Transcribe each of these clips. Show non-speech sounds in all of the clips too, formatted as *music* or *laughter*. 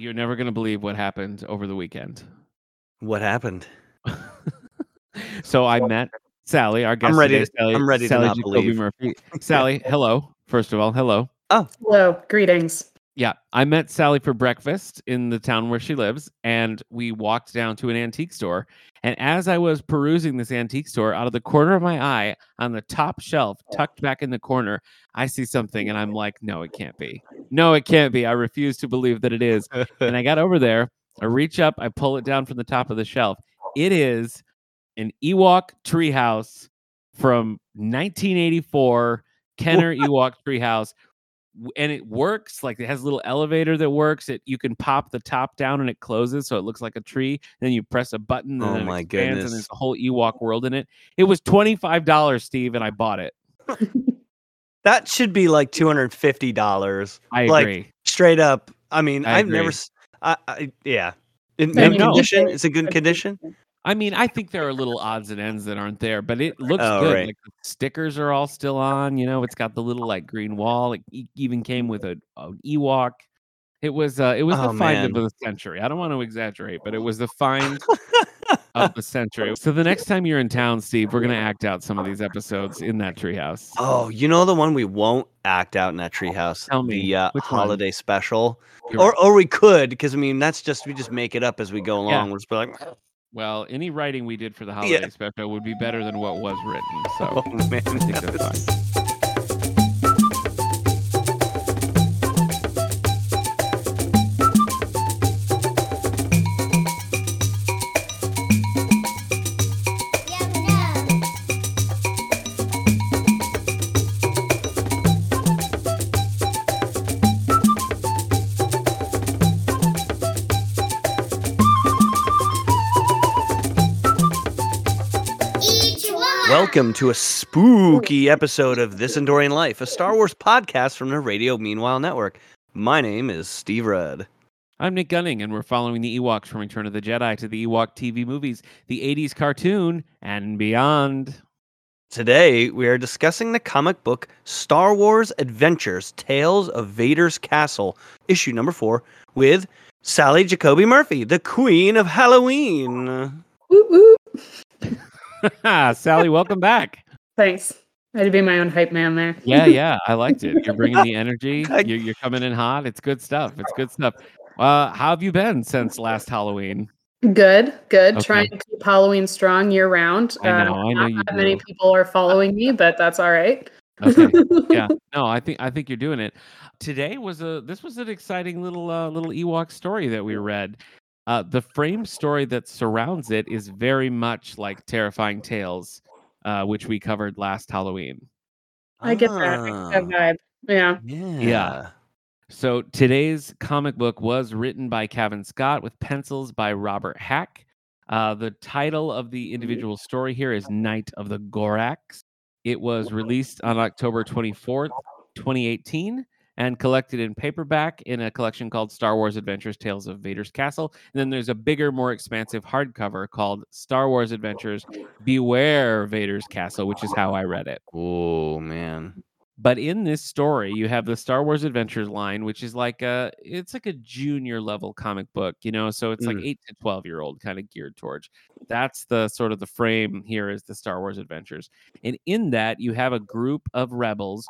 You're never going to believe what happened over the weekend. What happened? *laughs* so I met Sally, our guest. I'm ready. Today, to, Sally, I'm ready Sally to not Jacoby believe. Murphy. *laughs* Sally, hello. First of all, hello. Oh, hello, greetings. Yeah, I met Sally for breakfast in the town where she lives, and we walked down to an antique store. And as I was perusing this antique store, out of the corner of my eye, on the top shelf, oh. tucked back in the corner, I see something, and I'm *laughs* like, "No, it can't be. No, it can't be. I refuse to believe that it is." and I got over there. I reach up, I pull it down from the top of the shelf. It is an Ewok treehouse from 1984, Kenner Ewok treehouse, and it works. Like it has a little elevator that works. It you can pop the top down and it closes, so it looks like a tree. Then you press a button, and Oh then it my expands, and goodness. there's a whole Ewok world in it. It was twenty five dollars, Steve, and I bought it. *laughs* That should be like two hundred fifty dollars. I Like, agree. Straight up. I mean, I I've never. I, s- I, I- yeah. In Yeah, mint no. condition, it's a good condition. I mean, I think there are little odds and ends that aren't there, but it looks Oh, good. right. Like the stickers are all still on. You know, it's got the little like green wall. It even came with a an Ewok. It was uh, it was Oh, the find man. of the century. I don't want to exaggerate, but it was the find of *laughs* the century. So the next time you're in town, Steve, we're gonna act out some of these episodes in that treehouse. Oh, you know the one we won't act out in that treehouse. Tell me, the uh, which one? holiday special, You're or right. or we could, because I mean that's just we just make it up as we go along. Yeah. We'll just be like, well, any writing we did for the holiday special would be better than what was written. *laughs* Oh, so oh man, I think that's fine. Welcome to a spooky episode of This Endorian Life, a Star Wars podcast from the Radio Meanwhile Network. My name is Steve Rudd. I'm Nick Gunning, and we're following the Ewoks from Return of the Jedi to the Ewok TV movies, the 80s cartoon, and beyond. Today, we are discussing the comic book Star Wars Adventures Tales of Vader's Castle, issue number four, with Sally Jacoby Murphy, the Queen of Halloween. Woo woo. *laughs* Sally, welcome back. Thanks. I had to be my own hype man there. Yeah, yeah, I liked it. You're bringing the *laughs* energy. *laughs* You're, you're coming in hot. It's good stuff. It's good stuff. Uh, how have you been since last Halloween? Good, good. Okay. Trying to keep Halloween strong year round. I know, I know not you that many people are following me, but that's all right. Okay. yeah. No, I think I think you're doing it. Today was a this was an exciting little uh, little Ewok story that we read. Uh, the frame story that surrounds it is very much like Terrifying Tales, uh, which we covered last Halloween. I get that. I get that Ah, vibe. Yeah. Yeah. So today's comic book was written by Cavan Scott with pencils by Robert Hack. Uh, the title of the individual story here is Night of the Gorax. It was released on October 24th, 2018, and collected in paperback in a collection called Star Wars Adventures Tales of Vader's Castle. And then there's a bigger, more expansive hardcover called Star Wars Adventures Beware Vader's Castle, which is how I read it. Oh man. But in this story, you have the Star Wars Adventures line, which is like a it's like a junior level comic book, you know, so it's like Mm. 8 to 12 year old kind of geared towards. That's the sort of the frame here is the Star Wars Adventures. And in that, you have a group of rebels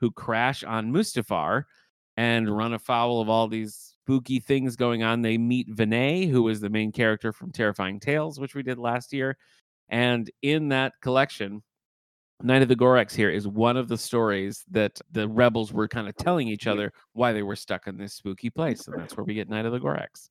who crash on Mustafar and run afoul of all these spooky things going on. They meet Vaneé, who is the main character from Terrifying Tales, which we did last year. And in that collection, Night of the Gorax here is one of the stories that the rebels were kind of telling each other why they were stuck in this spooky place. And that's where we get Night of the Gorax.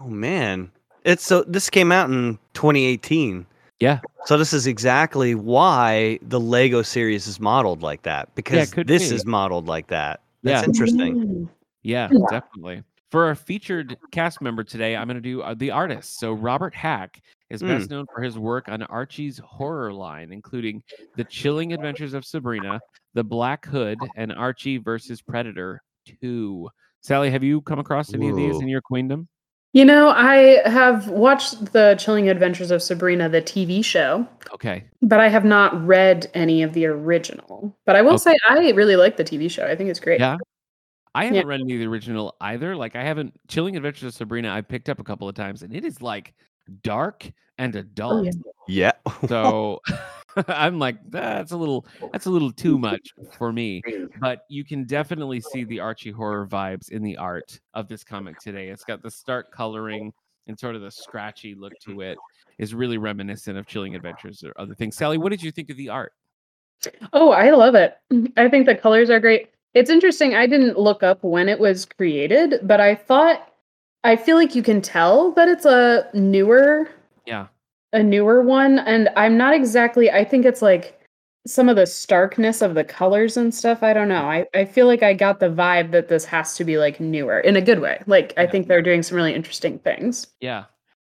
Oh man. It's so this came out in 2018. Yeah. So this is exactly why the Lego series is modeled like that because could this be. is modeled like that. That's Yeah. interesting. Mm. Yeah, definitely. For our featured cast member today, I'm going to do uh, the artist. So Robert Hack is Hmm. best known for his work on Archie's horror line, including The Chilling Adventures of Sabrina, The Black Hood, and Archie versus Predator 2. Sally, have you come across any of these in your queendom? You know, I have watched the Chilling Adventures of Sabrina, the TV show, Okay. but I have not read any of the original. But I will Okay. say I really like the TV show. I think it's great. Yeah. I haven't Yeah. read any of the original either. Like I haven't Chilling Adventures of Sabrina. I picked up a couple of times, and it is like dark and oh, adult. yeah. Yeah. *laughs* So *laughs* I'm like, that's a little that's a little too much for me. But you can definitely see the Archie horror vibes in the art of this comic today. It's got the stark coloring and sort of the scratchy look to it. Is really reminiscent of Chilling Adventures or other things. Sally, what did you think of the art? Oh, I love it. I think the colors are great. It's interesting. I didn't look up when it was created, but I thought I feel like you can tell that it's a newer Yeah. a newer one and I'm not exactly I think it's like some of the starkness of the colors and stuff. I don't know. I, I feel like I got the vibe that this has to be like newer in a good way. Like I think they're doing some really interesting things. Yeah.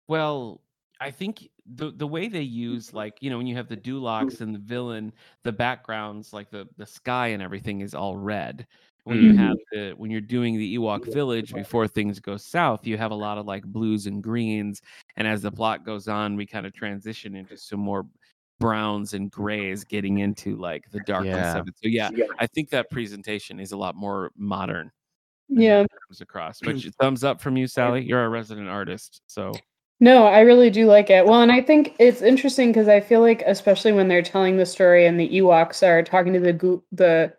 Well, I think the the way they use mm-hmm. like, you know, when you have the Duloks mm-hmm. and the villain, the backgrounds, like the the sky and everything is all red. When you have mm-hmm. the when you're doing the Ewok village before things go south, you have a lot of like blues and greens. And as the plot goes on, we kind of transition into some more browns and grays getting into like the darkness Yeah. of it. So yeah, I think that presentation is a lot more modern. Yeah. comes across. *clears throat* But thumbs up from you, Sally. You're a resident artist. So No, I really do like it. Well, and I think it's interesting because I feel like, especially when they're telling the story and the Ewoks are talking to the gu- the Duloks.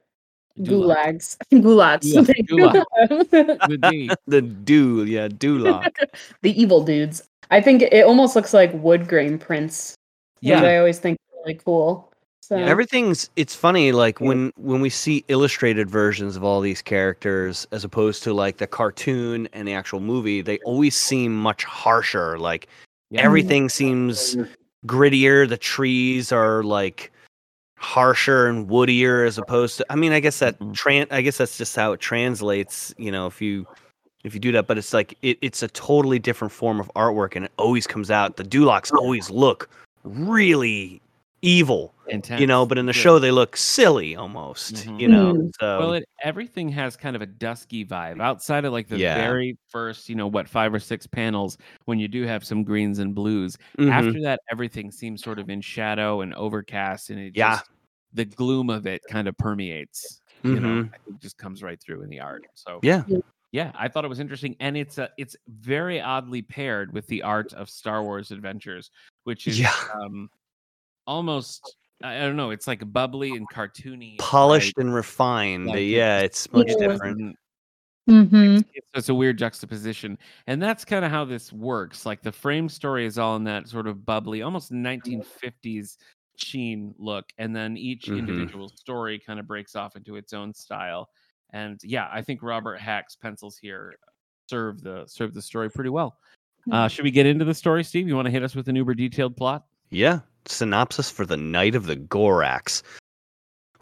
Gulags, *laughs* gulags, Yeah, *laughs* Thank you. The do, yeah, Dulok. *laughs* the evil dudes. I think it almost looks like wood grain prints, Yeah. which I always think is really cool. So Yeah, Everything's it's funny like when when we see illustrated versions of all these characters as opposed to like the cartoon and the actual movie, they always seem much harsher. Like Yeah. Mm-hmm. everything seems grittier, the trees are like harsher and woodier as opposed to I mean, I guess that Mhm. tran I guess that's just how it translates, you know, if you if you do that, but it's like it, it's a totally different form of artwork and it always comes out. The Duloks always look really evil intense. you know but in the Yeah. show they look silly almost Mhm. you know Mm. so Well, it, everything has kind of a dusky vibe outside of like the Yeah. very first, you know, what five or six panels when you do have some greens and blues. mhm. After that, everything seems sort of in shadow and overcast, and it Yeah. just the gloom of it kind of permeates. You know, it just comes right through in the art. So yeah yeah, I thought it was interesting, and it's a, it's very oddly paired with the art of Star Wars Adventures, which is Yeah. um, almost I I don't know, it's like bubbly and cartoony, polished bright. and refined Like, yeah it's- it's much Yeah. different and Mhm. it's, it's a weird juxtaposition and that's kind of how this works like the frame story is all in that sort of bubbly almost 1950s sheen look and then each Mhm. individual story kind of breaks off into its own style and yeah i think robert hack's pencils here serve the serve the story pretty well uh, should we get into the story steve you want to hit us with an uber detailed plot yeah synopsis for the night of the gorax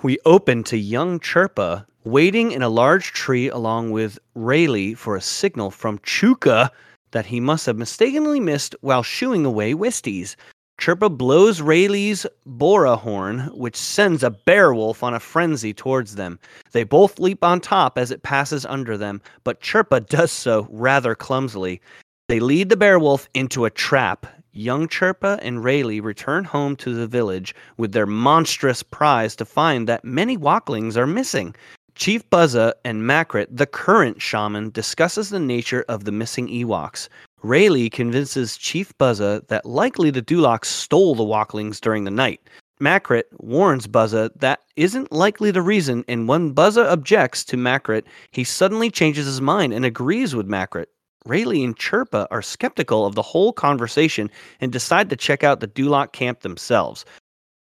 we open to young chirpa waiting in a large tree along with rayleigh for a signal from chuka that he must have mistakenly missed while shooing away wisties Chirpa blows Rayleigh's Bora horn, which sends a beowulf on a frenzy towards them. They both leap on top as it passes under them, but Chirpa does so rather clumsily. They lead the beowulf into a trap. Young Chirpa and Rayleigh return home to the village with their monstrous prize to find that many walklings are missing. Chief Buzza and Makrit, the current shaman, discusses the nature of the missing Ewoks. Rayleigh convinces Chief Buzza that likely the Duloks stole the walklings during the night. Makrit warns Buzza that isn't likely the reason, and when Buzza objects to Makrit, he suddenly changes his mind and agrees with Makrit. Rayleigh and Chirpa are skeptical of the whole conversation and decide to check out the Dulok camp themselves.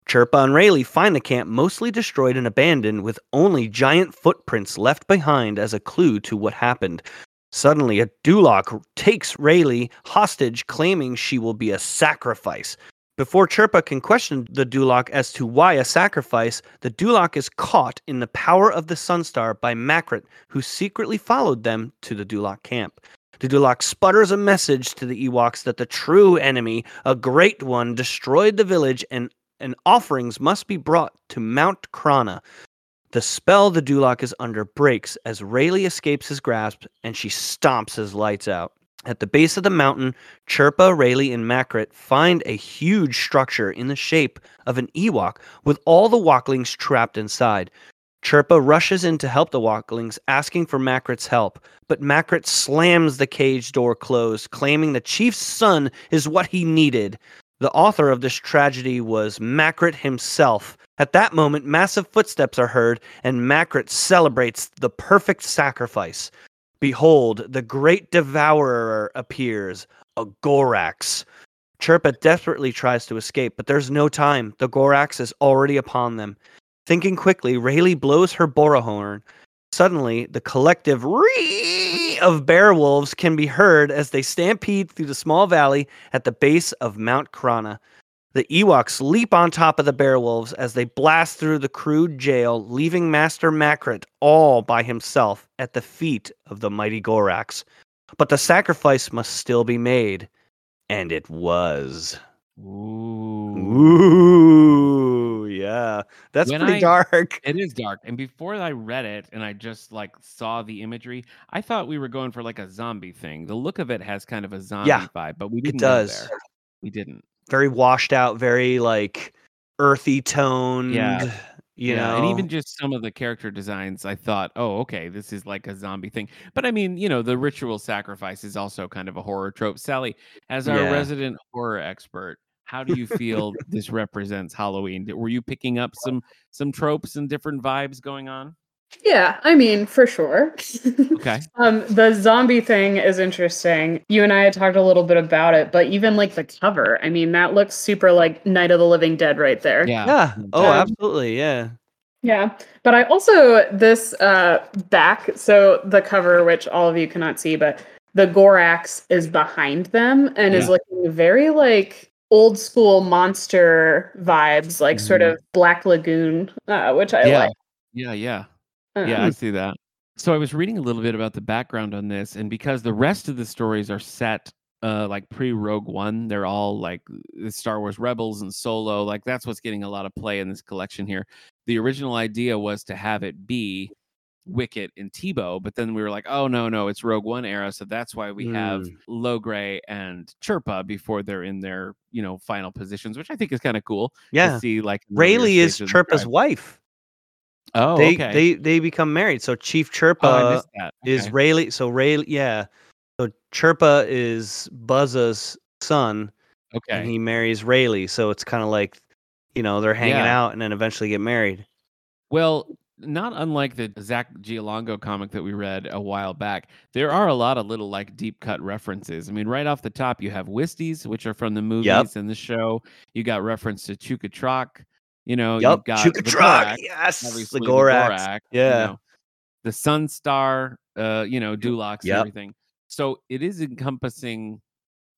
Chirpa and Rayleigh find the camp mostly destroyed and abandoned, with only giant footprints left behind as a clue to what happened. Suddenly, a Dulok takes Rayleigh hostage, claiming she will be a sacrifice. Before Chirpa can question the Dulok as to why a sacrifice, the Dulok is caught in the power of the Sunstar by Makrit, who secretly followed them to the Dulok camp. The Dulok sputters a message to the Ewoks that the true enemy, a great one, destroyed the village and, and offerings must be brought to Mount Krana. The spell the Dulok is under breaks as Rayleigh escapes his grasp and she stomps his lights out. At the base of the mountain, Chirpa, Rayleigh, and Makrit find a huge structure in the shape of an Ewok with all the walklings trapped inside. Chirpa rushes in to help the Walklings, asking for Makrit's help, but Makrit slams the cage door closed, claiming the chief's son is what he needed. The author of this tragedy was Makrit himself. At that moment, massive footsteps are heard, and Makrit celebrates the perfect sacrifice. Behold, the great devourer appears, a Gorax. Chirpa desperately tries to escape, but there's no time. The Gorax is already upon them. Thinking quickly, Rayleigh blows her borahorn. Suddenly, the collective ree of bear wolves can be heard as they stampede through the small valley at the base of Mount Krana. The Ewoks leap on top of the bear wolves as they blast through the crude jail, leaving Master Makrit all by himself at the feet of the mighty Gorax. But the sacrifice must still be made. And it was. Ooh. Ooh, yeah. That's When pretty I- dark. It is dark. And before I read it and I just like saw the imagery, I thought we were going for like a zombie thing. The look of it has kind of a zombie Yeah, vibe, but we It didn't go does. We didn't. Very washed out, very like earthy toned. You yeah, know, and even just some of the character designs, I thought, oh, okay, this is like a zombie thing. But I mean, you know, the ritual sacrifice is also kind of a horror trope. Sally, as our Yeah. resident horror expert, how do you *laughs* feel this represents Halloween? Were you picking up some some tropes and different vibes going on? Yeah, I mean, for sure. *laughs* Okay. um, the zombie thing is interesting. You and I had talked a little bit about it, but even like the cover, I mean, that looks super like Night of the Living Dead right there. Yeah. yeah. Oh, Um, absolutely. Yeah. Yeah, but I also this uh back so the cover which all of you cannot see but the Gorax is behind them and is Yeah. looking very like old school monster vibes like sort Mhm. of Black Lagoon uh which I yeah. like. Yeah, yeah. Yeah, I see that. So I was reading a little bit about the background on this, and because the rest of the stories are set uh like pre Rogue One, they're all like the Star Wars Rebels and Solo. Like that's what's getting a lot of play in this collection here. The original idea was to have it be Wicket and Teebo, but then we were like, oh no, no, it's Rogue One era, so that's why we have Mm. Logray and Chirpa before they're in their you know final positions, which I think is kind of cool Yeah. to see. Like an earlier Rayleigh is stage of the Chirpa's tribe. wife. Oh, they okay. they they become married. So Chief Chirpa oh, I missed that. is Okay. Rayleigh. So Rayleigh, yeah. So Chirpa is Buzza's son, okay. and he marries Rayleigh. So it's kind of like, you know, they're hanging Yeah. out and then eventually get married. Well, not unlike the Zack Giallongo comic that we read a while back, there are a lot of little like deep cut references. I mean, right off the top, you have Wisties, which are from the movies and the show. You got reference to Chukha-Trok. You know, Yep. you've got Gorax, yes. The. Gorax, yeah. you know, the Sun Star, uh, you know, Duloks Yep. everything. So it is encompassing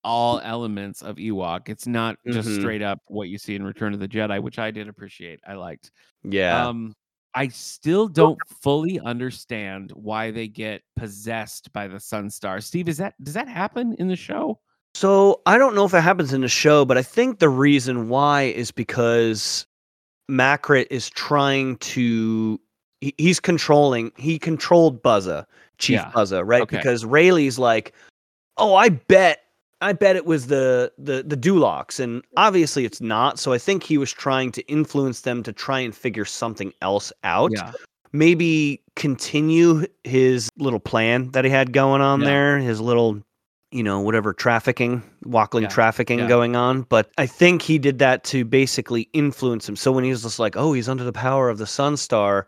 all elements of Ewok. It's not just Mhm. straight up what you see in Return of the Jedi, which I did appreciate. I liked. Yeah. Um, I still don't fully understand why they get possessed by the Sun Star. Steve, is that does that happen in the show? So I don't know if it happens in the show, but I think the reason why is because Makrit is trying to he, he's controlling he controlled Buzza, Chief Yeah. Buzza, right? Okay. Because Rayleigh's like, Oh, I bet I bet it was the the the Duloks. And obviously it's not. So I think he was trying to influence them to try and figure something else out. Yeah. maybe continue his little plan that he had going on Yeah. there, his little, you know, whatever trafficking, Walkling Yeah. trafficking Yeah. going on. But I think he did that to basically influence him. So when he was just like, oh, he's under the power of the Sun Star,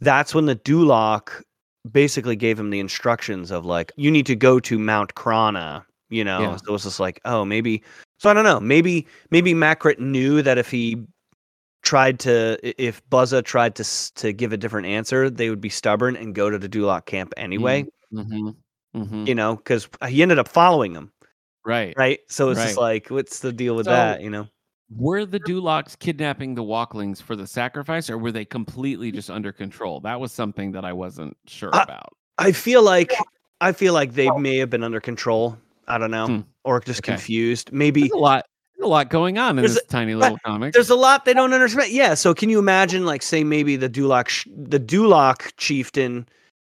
that's when the Dulok basically gave him the instructions of like, you need to go to Mount Krana, you know? Yeah. So it was just like, oh, maybe. So I don't know. Maybe maybe Makrit knew that if he tried to if Buzza tried to to give a different answer, they would be stubborn and go to the Dulok camp anyway. Mm-hmm. Mm-hmm. You know, because he ended up following them, Right. right? So it's just like, what's the deal with So- that? You know, Were the Duloks kidnapping the Walklings for the sacrifice, or were they completely just under control? That was something that I wasn't sure I- about. I feel like I feel like they may have been under control. I don't know, Hmm. or just Okay. confused. Maybe There's a lot. A lot going on in There's this a- tiny little comic. there's a lot they don't understand. Yeah. So can you imagine, like, say maybe the Dulok sh- the Dulok chieftain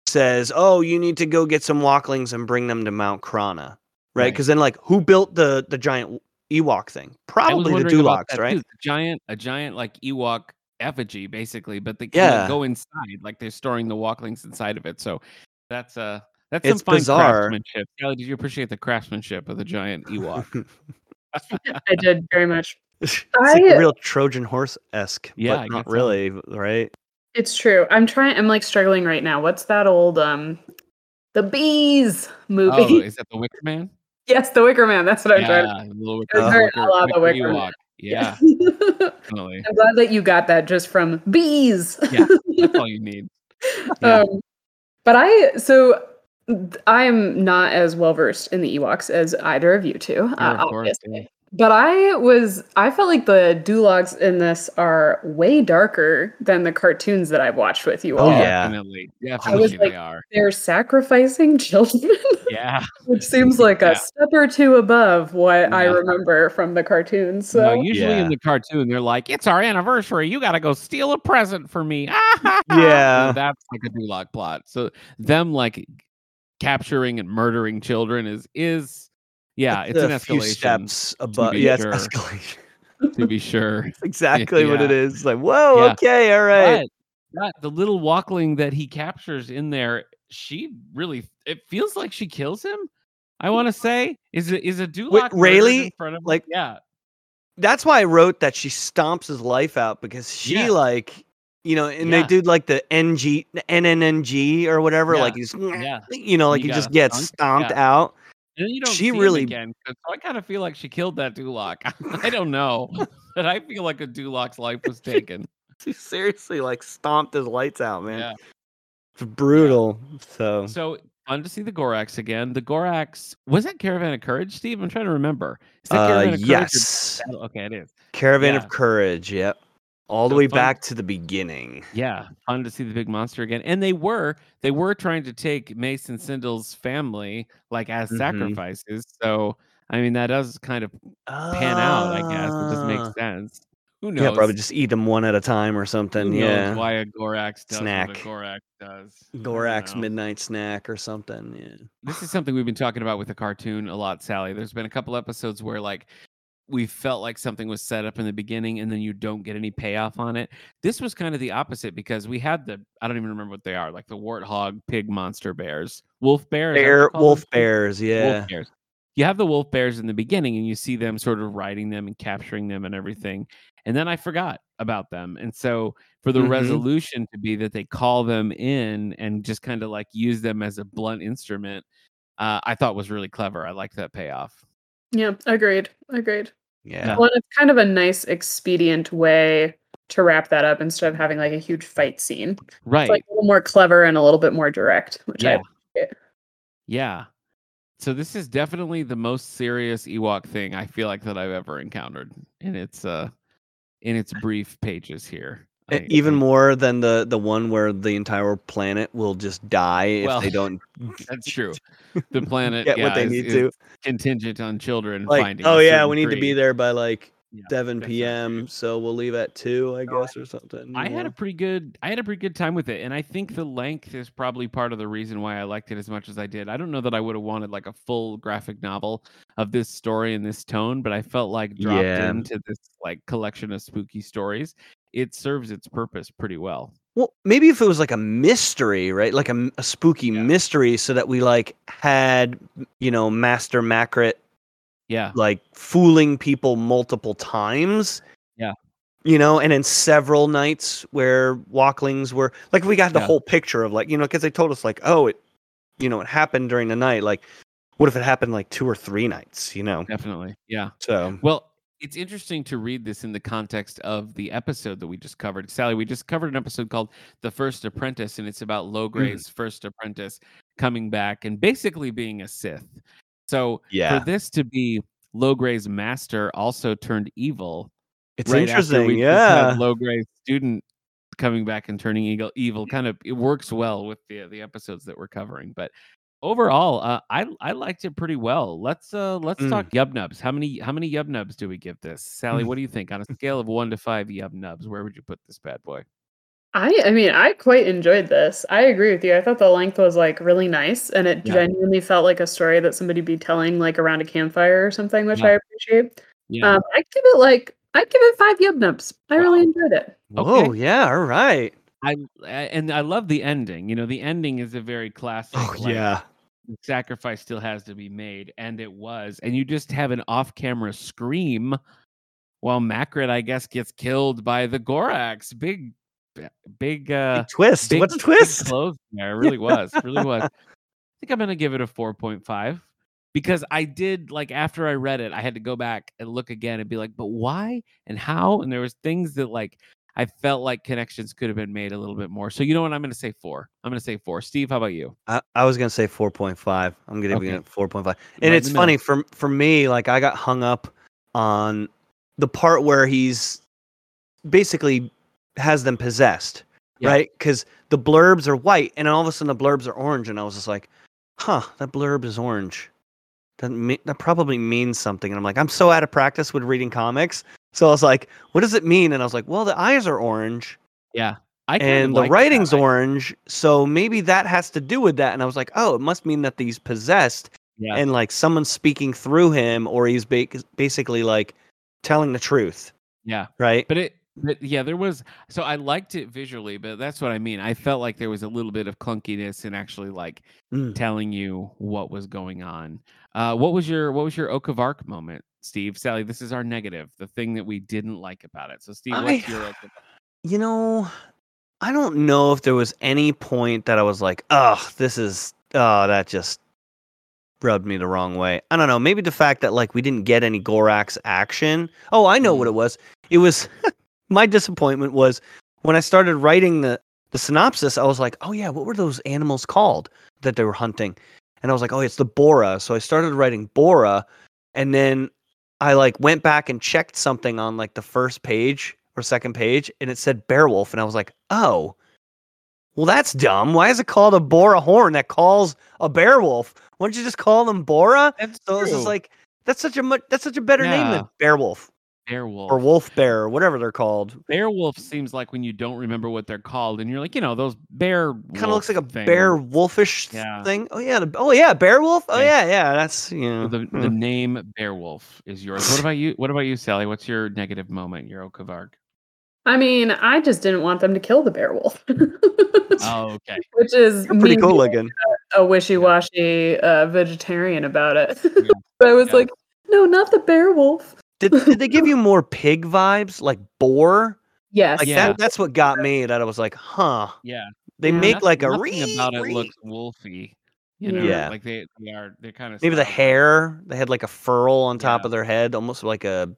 says, "Oh, you need to go get some Walklings and bring them to Mount Krana," right? Right. Because then, like, who built the the giant Ewok thing? Probably the wondering about Duloks, that right? too. The giant, a giant like Ewok effigy basically, but they can Yeah. go inside, like they're storing the walklings inside of it. So that's uh that's It's some fine bizarre. craftsmanship. Kelly, did you appreciate the craftsmanship of the giant Ewok? *laughs* I did very much. *laughs* it's like I- real Trojan horse esque, Yeah, but not guess so. really, right? It's true. I'm trying. I'm like struggling right now. What's that old um, the bees movie? oh, *laughs* is that the Wicker Man? yes, the Wicker Man. That's what I'm trying. yeah, the little It's very a la the Wicker Man. Yeah, *laughs* definitely. I'm glad that you got that just from bees. Yeah, That's all you *laughs* need. Yeah. Um, but I so I am not as well versed in the Ewoks as either of you two, Sure, uh, of course, obviously. yeah. But I was I felt like the Duloks in this are way darker than the cartoons that I've watched with you Oh, all. yeah. Definitely. Definitely was they are. They're sacrificing *laughs* children, Yeah. *laughs* which seems like Yeah. a step or two above what I remember from the cartoons. So no, usually Yeah. in the cartoon, they're like, "It's our anniversary. You got to go steal a present for me." *laughs* Yeah. So that's like a Dulok plot. So them like capturing and murdering children is is yeah, That's it's an a few escalation steps above. Yeah, it's sure. escalation. to be sure. That's exactly what it is. Yeah. is. Like, whoa, Yeah. okay, all right. But, but the little walkling that he captures in there, she really it feels like she kills him. I want to say is it is a Dulok Rayleigh, in front of like- yeah That's why I wrote that she stomps his life out because she Yeah. like, you know, and Yeah. they do like the NG, the NNNG or whatever. Yeah. Like he's, Yeah. you know, like You he just gets stomped yeah. out. And you don't She really- again. So I kind of feel like she killed that Dulok. *laughs* I don't know, *laughs* but I feel like a Dulok's life was *laughs* taken. She seriously like stomped his lights out, man. Yeah. It's brutal. So, So fun to see the Gorax again. The Gorax was that Caravan of Courage, Steve? I'm trying to remember. Is that uh, Caravan of Courage yes, Battle- Okay, it is. Caravan Yeah. of Courage. Yep, all the So way fun- back to the beginning. Yeah, fun to see the big monster again. And they were they were trying to take Mason Sindel's family like as Mhm. sacrifices. So I mean that does kind of pan out. I guess it just makes sense. Who knows? Yeah, probably just eat them one at a time or something. Yeah, why a Gorax does Snack. Gorax does. Gorax midnight snack or something. Yeah. This is something we've been talking about with the cartoon a lot, Sally. There's been a couple episodes where like we felt like something was set up in the beginning and then you don't get any payoff on it. This was kind of the opposite because we had the I don't even remember what they are, like the warthog, pig monster bears, wolf bear, is that what Bear, wolf bears. Yeah. wolf bears. You have the wolf bears in the beginning and you see them sort of riding them and capturing them and everything. And then I forgot about them. And so for the Mhm. resolution to be that they call them in and just kind of like use them as a blunt instrument, uh, I thought was really clever. I like that payoff. Yeah, agreed, agreed. Yeah. Well, it's kind of a nice, expedient way to wrap that up instead of having like a huge fight scene. Right. It's like a little more clever and a little bit more direct, which yeah. I appreciate. Yeah. So this is definitely the most serious Ewok thing I feel like that I've ever encountered in its uh in its brief pages here. I- Even I- more than the the one where the entire planet will just die if Well, they *laughs* don't That's true. The *laughs* planet get what they is- need is to. contingent on children Like, finding. oh yeah, we need to be there by like Yeah, 7 p.m. So we'll leave at two, I guess, or something. I had a pretty good I had a pretty good time with it and I think the length is probably part of the reason why I liked it as much as I did. I don't know that I would have wanted like a full graphic novel of this story and this tone, but I felt like dropped Yeah. into this like collection of spooky stories, it serves its purpose pretty well. Well, maybe if it was like a mystery, right? Like a spooky Yeah. mystery, so that we like had, you know, Master Macret Yeah. like fooling people multiple times. Yeah. You know, and in several nights where walklings were like we got the Yeah. whole picture of like, you know, because they told us like, oh, it you know, it happened during the night. Like, what if it happened like two or three nights, you know? Definitely. Yeah. So Well, it's interesting to read this in the context of the episode that we just covered. Sally, we just covered an episode called The First Apprentice, and it's about Mm. Logray's first apprentice coming back and basically being a Sith. So yeah. for this to be Logray's master also turned evil. It's right interesting. we just had Yeah. Logray's student coming back and turning evil, evil kind of it works well with the the episodes that we're covering. But overall, uh, I I liked it pretty well. Let's uh let's Mm. talk yub nubs. How many how many yub nubs do we give this? Sally, Mm. what do you think on a scale of one to five yub nubs? Where would you put this bad boy? I I mean, I quite enjoyed this. I agree with you. I thought the length was like really nice and it Yeah. genuinely felt like a story that somebody be telling like around a campfire or something, which Yeah. I appreciate. Yeah, Um, I give it like I'd give it five yub nubs. I really enjoyed it. Whoa, Okay. yeah, all right. I I- and I love the ending. You know, the ending is a very classic. Oh like, yeah. The sacrifice still has to be made, and it was. And you just have an off-camera scream while Macrit, I guess, gets killed by the Gorax. Big, big, uh, Big twist. big, What's a twist? *laughs* close there. It really was. Really was. I think I'm gonna give it a 4.5 because I did like after I read it, I had to go back and look again and be like, but why and how? And there was things that like I felt like connections could have been made a little bit more. So you know what? I'm gonna say four. I'm gonna say four. Steve, how about you? I, I was gonna say four point five. I'm gonna give Okay. it four point five. And in it's funny for for me, like I got hung up on the part where he's basically has them possessed, Yeah. right? Because the blurbs are white, and all of a sudden the blurbs are orange, and I was just like, "Huh, that blurb is orange." That mean, that probably means something. And I'm like, I'm so out of practice with reading comics, so I was like, "What does it mean?" And I was like, "Well, the eyes are orange." Yeah. I and the that. writing's I- orange, so maybe that has to do with that. And I was like, oh, it must mean that he's possessed, Yeah. and like someone's speaking through him, or he's ba- basically like telling the truth, yeah. right? But it, but yeah, there was. So I liked it visually, but that's what I mean. I felt like there was a little bit of clunkiness in actually like Mm. telling you what was going on. Uh, what was your what was your Oak of Arc moment, Steve? Sally, this is our negative, the thing that we didn't like about it. So, Steve, what's I- your *sighs* of You know, I don't know if there was any point that I was like, oh, this is, oh, that just rubbed me the wrong way. I don't know. Maybe the fact that like we didn't get any Gorax action. Oh, I know what mm. it was. It was *laughs* my disappointment was when I started writing the the synopsis. I was like, oh yeah, what were those animals called that they were hunting? And I was like, oh, it's the Bora. So I started writing Bora, and then I like went back and checked something on like the first page or second page, and it said Beowulf, and I was like, oh. Well, that's dumb. Why is it called a Bora horn that calls a Beowulf? Why don't you just call them Bora? That's So it's just like that's such a much that's such a better name than Yeah. Beowulf Beowulf. or Wolf Bear or whatever they're called. Beowulf seems like when you don't remember what they're called, and you're like, you know, those bear. Kind of looks like a thing. bear wolfish Yeah. thing. Oh yeah, the, oh yeah, bear wolf. Oh Yeah. yeah, yeah. That's you know. The, the name Beowulf is yours. What *laughs* about you? What about you, Sally? What's your negative moment? Your Oak of Arc. I mean, I just didn't want them to kill the bear wolf. *laughs* Oh, okay. Which is You're pretty cool being looking. a wishy-washy uh, vegetarian about it. Yeah. *laughs* but I was Yeah. like, no, not the bear wolf. Did, did they give you more pig vibes like boar? Yes. Like Yeah. that that's what got me that I was like, huh. Yeah. They Yeah. make like a nothing ree, about it looks wolfy. You know, Yeah. like they, they are. They're kind of maybe the hair. They had like a furl on top Yeah. of their head, almost like a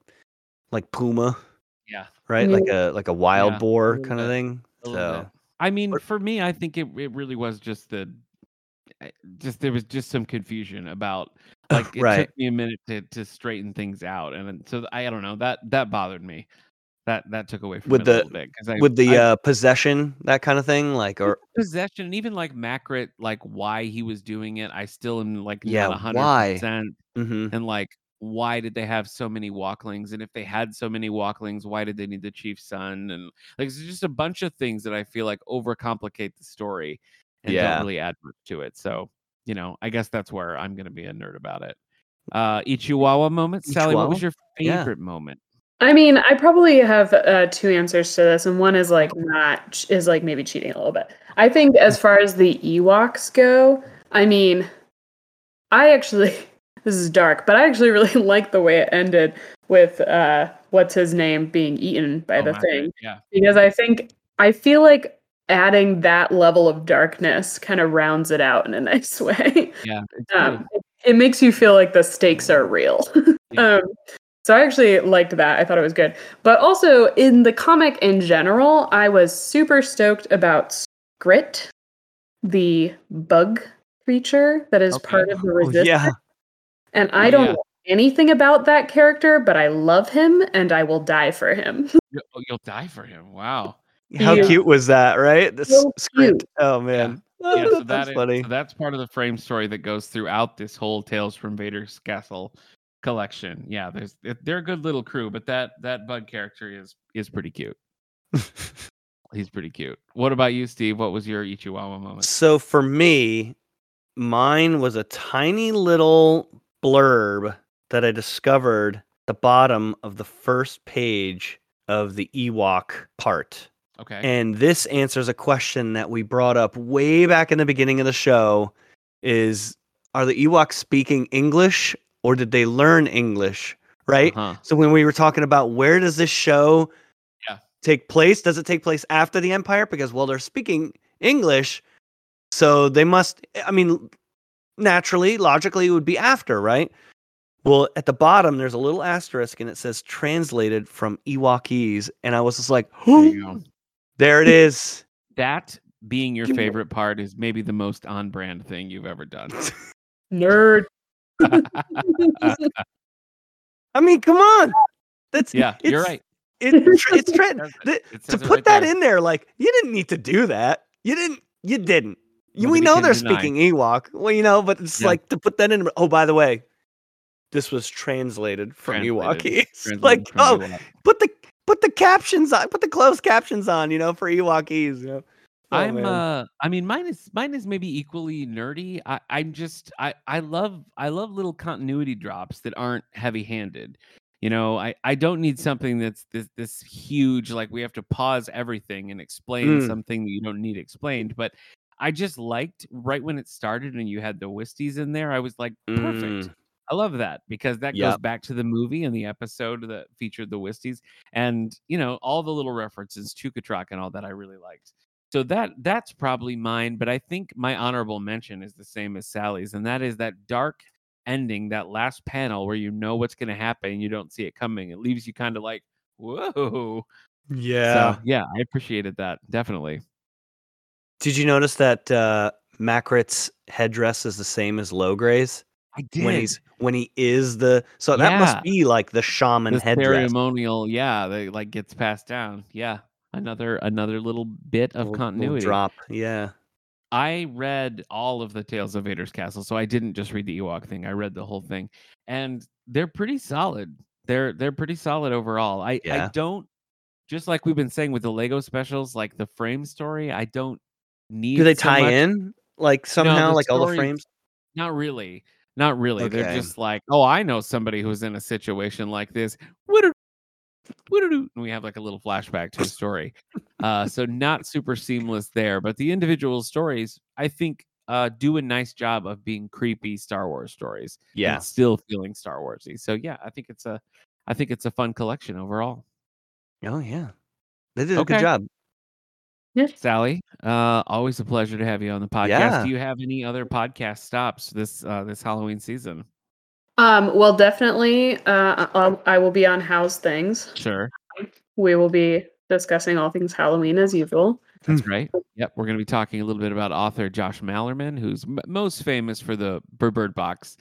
like puma, Yeah, right? Like a like a wild Yeah, boar little kind of thing. So bit. I mean, Or- for me, I think it it really was just the, eh, just there was just some confusion about like *laughs* it Right. took me a minute to to straighten things out, and so I, I don't know that that bothered me. That that took away from With it the- a little bit I with the I- uh possession, that kind of thing, like or possession, and even like Macrit, like why he was doing it, I still am like Yeah, hundred why? percent. mhm. And like, why did they have so many walklings? And if they had so many walklings, why did they need the chief's son? And like, it's just a bunch of things that I feel like overcomplicate the story and Yeah. don't really add much to it. So, you know, I guess that's where I'm going to be a nerd about it. Uh, Ichiwawa moment, Sally. What was Ichiwawa? your Yeah. favorite moment? I mean, I probably have uh, two answers to this, and one is like not is like maybe cheating a little bit. I think as far as the Ewoks go, I mean, I actually *laughs* this is dark, but I actually really *laughs* like the way it ended with uh, what's his name being eaten by Oh, the thing, Yeah. because I think I feel like adding that level of darkness kind of rounds it out in a *laughs* nice way. Yeah. um, it, it makes you feel like the stakes are real. *laughs* Yeah. um, so I actually liked that. I thought it was good. But also in the comic in general, I was super stoked about Grit, the bug creature that is Okay. part of the Oh, resistance. yeah. And I Oh, don't yeah. know anything about that character, but I love him and I will die for him. *laughs* You'll, oh, you'll die for him. Wow. How Yeah. cute was that, right? The So script. cute. Oh man. Oh, yeah, so that's that is, funny. so that's part of the frame story that goes throughout this whole Tales from Vader's Castle collection. Yeah, there's they're a good little crew, but that that bug character is is pretty cute. *laughs* He's pretty cute. What about you, Steve? What was your Ichiwawa moment? So for me, mine was a tiny little blurb that I discovered the bottom of the first page of the Ewok part. Okay. And this answers a question that we brought up way back in the beginning of the show is are the Ewoks speaking English or did they learn English? Right? Uh-huh. So when we were talking about where does this show Yeah. take place? Does it take place after the Empire? Because well, they're speaking English, so they must. I mean, naturally, logically, it would be after, right? Well, at the bottom, there's a little asterisk, and it says translated from Ewokese, and I was just like, *gasps* go. There it is. That being your favorite part is maybe the most on brand thing you've ever done. *laughs* Nerd. *laughs* I mean, come on. That's yeah, you're right. It, *laughs* it's trend. It it. to put right that there. in there, like you didn't need to do that. You didn't. You didn't. You, we know they're deny. speaking Ewok. Well, you know, but it's Yeah. like to put that in. Oh, by the way, this was translated from Translated. Ewokese. Translated like, from oh, Ewok. put the put the captions on. Put the closed captions on. You know, for Ewokese. You know. Oh, I'm man. uh I mean mine is mine is maybe equally nerdy. I I'm just I I love I love little continuity drops that aren't heavy-handed. You know, I I don't need something that's this this huge like we have to pause everything and explain Mm. something that you don't need explained, but I just liked right when it started and you had the Wisties in there. I was like, perfect. Mm. I love that because that goes back to the movie and the episode that featured the Wisties, and you know all the little references to Katrak and all that I really liked. So that that's probably mine, but I think my honorable mention is the same as Sally's, and that is that dark ending, that last panel where you know what's going to happen and you don't see it coming. It leaves you kind of like, whoa. Yeah. So yeah, I appreciated that definitely. Did you notice that uh, Macrit's headdress is the same as Logray's I did. when he's when he is the so that Yeah. must be like the shaman the headdress. ceremonial, yeah, that like gets passed down. Yeah, another another little bit of Little- little continuity. drop. Yeah. I read all of the Tales of Vader's Castle, so I didn't just read the Ewok thing. I read the whole thing, and they're pretty solid. They're they're pretty solid overall. I I don't just like we've been saying with the Lego specials, like the frame story. I don't need. Do they so tie much. in like somehow, the like all the frames? Not really. Not really. They're just like, oh, I know somebody who's in a situation like this. And we have like a little flashback to a story. uh, so not super seamless there, but the individual stories, I think, uh, do a nice job of being creepy Star Wars stories. Yeah. And still feeling Star Warsy. So yeah, I think it's a, I think it's a fun collection overall. Oh yeah. They did a Okay. good job. Sally, uh, always a pleasure to have you on the podcast. Yeah. Do you have any other podcast stops this uh, this Halloween season? Um, well, definitely. Uh, I'll, I will be on House Things. Sure. We will be discussing all things Halloween as usual. That's right. Yep, we're going to be talking a little bit about author Josh Malerman, who's m- most famous for the Bird Box,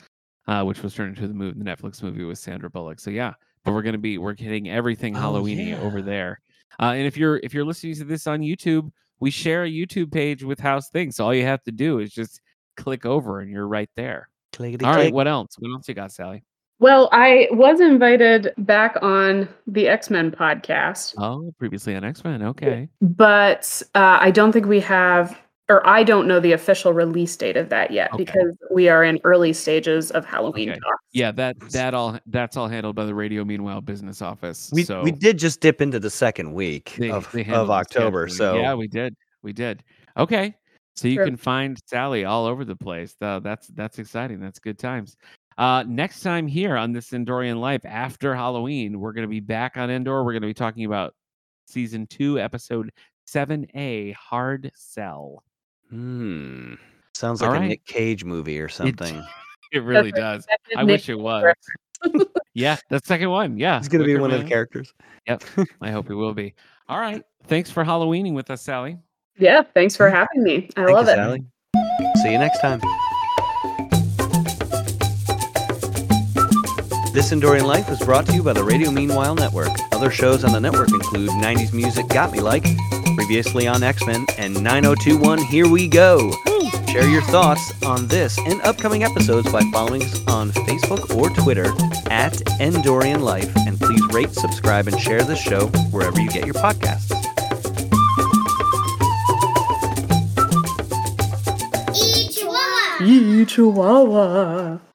uh, which was turned into the movie, the Netflix movie with Sandra Bullock. So yeah, but we're going to be we're hitting everything Oh, Halloweeny over there. Uh, and if you're if you're listening to this on YouTube, we share a YouTube page with House Things. So all you have to do is just click over, and you're right there. Clickety All right, click. what else? What else you got, Sally? Well, I was invited back on the X Men podcast, Oh, previously on X Men. Okay. but uh, I don't think we have, or I don't know the official release date of that yet Okay. because we are in early stages of Halloween Okay. talks. Yeah, that that all that's all handled by the Radio Meanwhile business office. We so we did just dip into the second week they- of, they of October. So yeah, we did, we did. Okay, so you Sure. can find Sally all over the place. Uh, that's that's exciting. That's good times. Uh, next time here on this Endorian Life after Halloween, we're going to be back on Endor. We're going to be talking about season two, episode seven A, Hard Sell. Hmm, sounds All like a right. Nick Cage movie or something. *laughs* It really does. I make wish it was. *laughs* *laughs* yeah, the second one. Yeah, He's gonna be Wicker one of the characters. Yep, I hope he will be. All right. Thanks for Halloweening with us, Sally. Yeah, thanks for having me. I Thank love you, it. Sally. See you next time. This Endorian Life is brought to you by the Radio Meanwhile Network. Other shows on the network include 90s Music Got Me Like, previously on X Men, and 9021 Here We Go. Share your thoughts on this and upcoming episodes by following us on Facebook or Twitter at Endorian Life. And please rate, subscribe, and share this show wherever you get your podcasts. Each one. Chihuahua.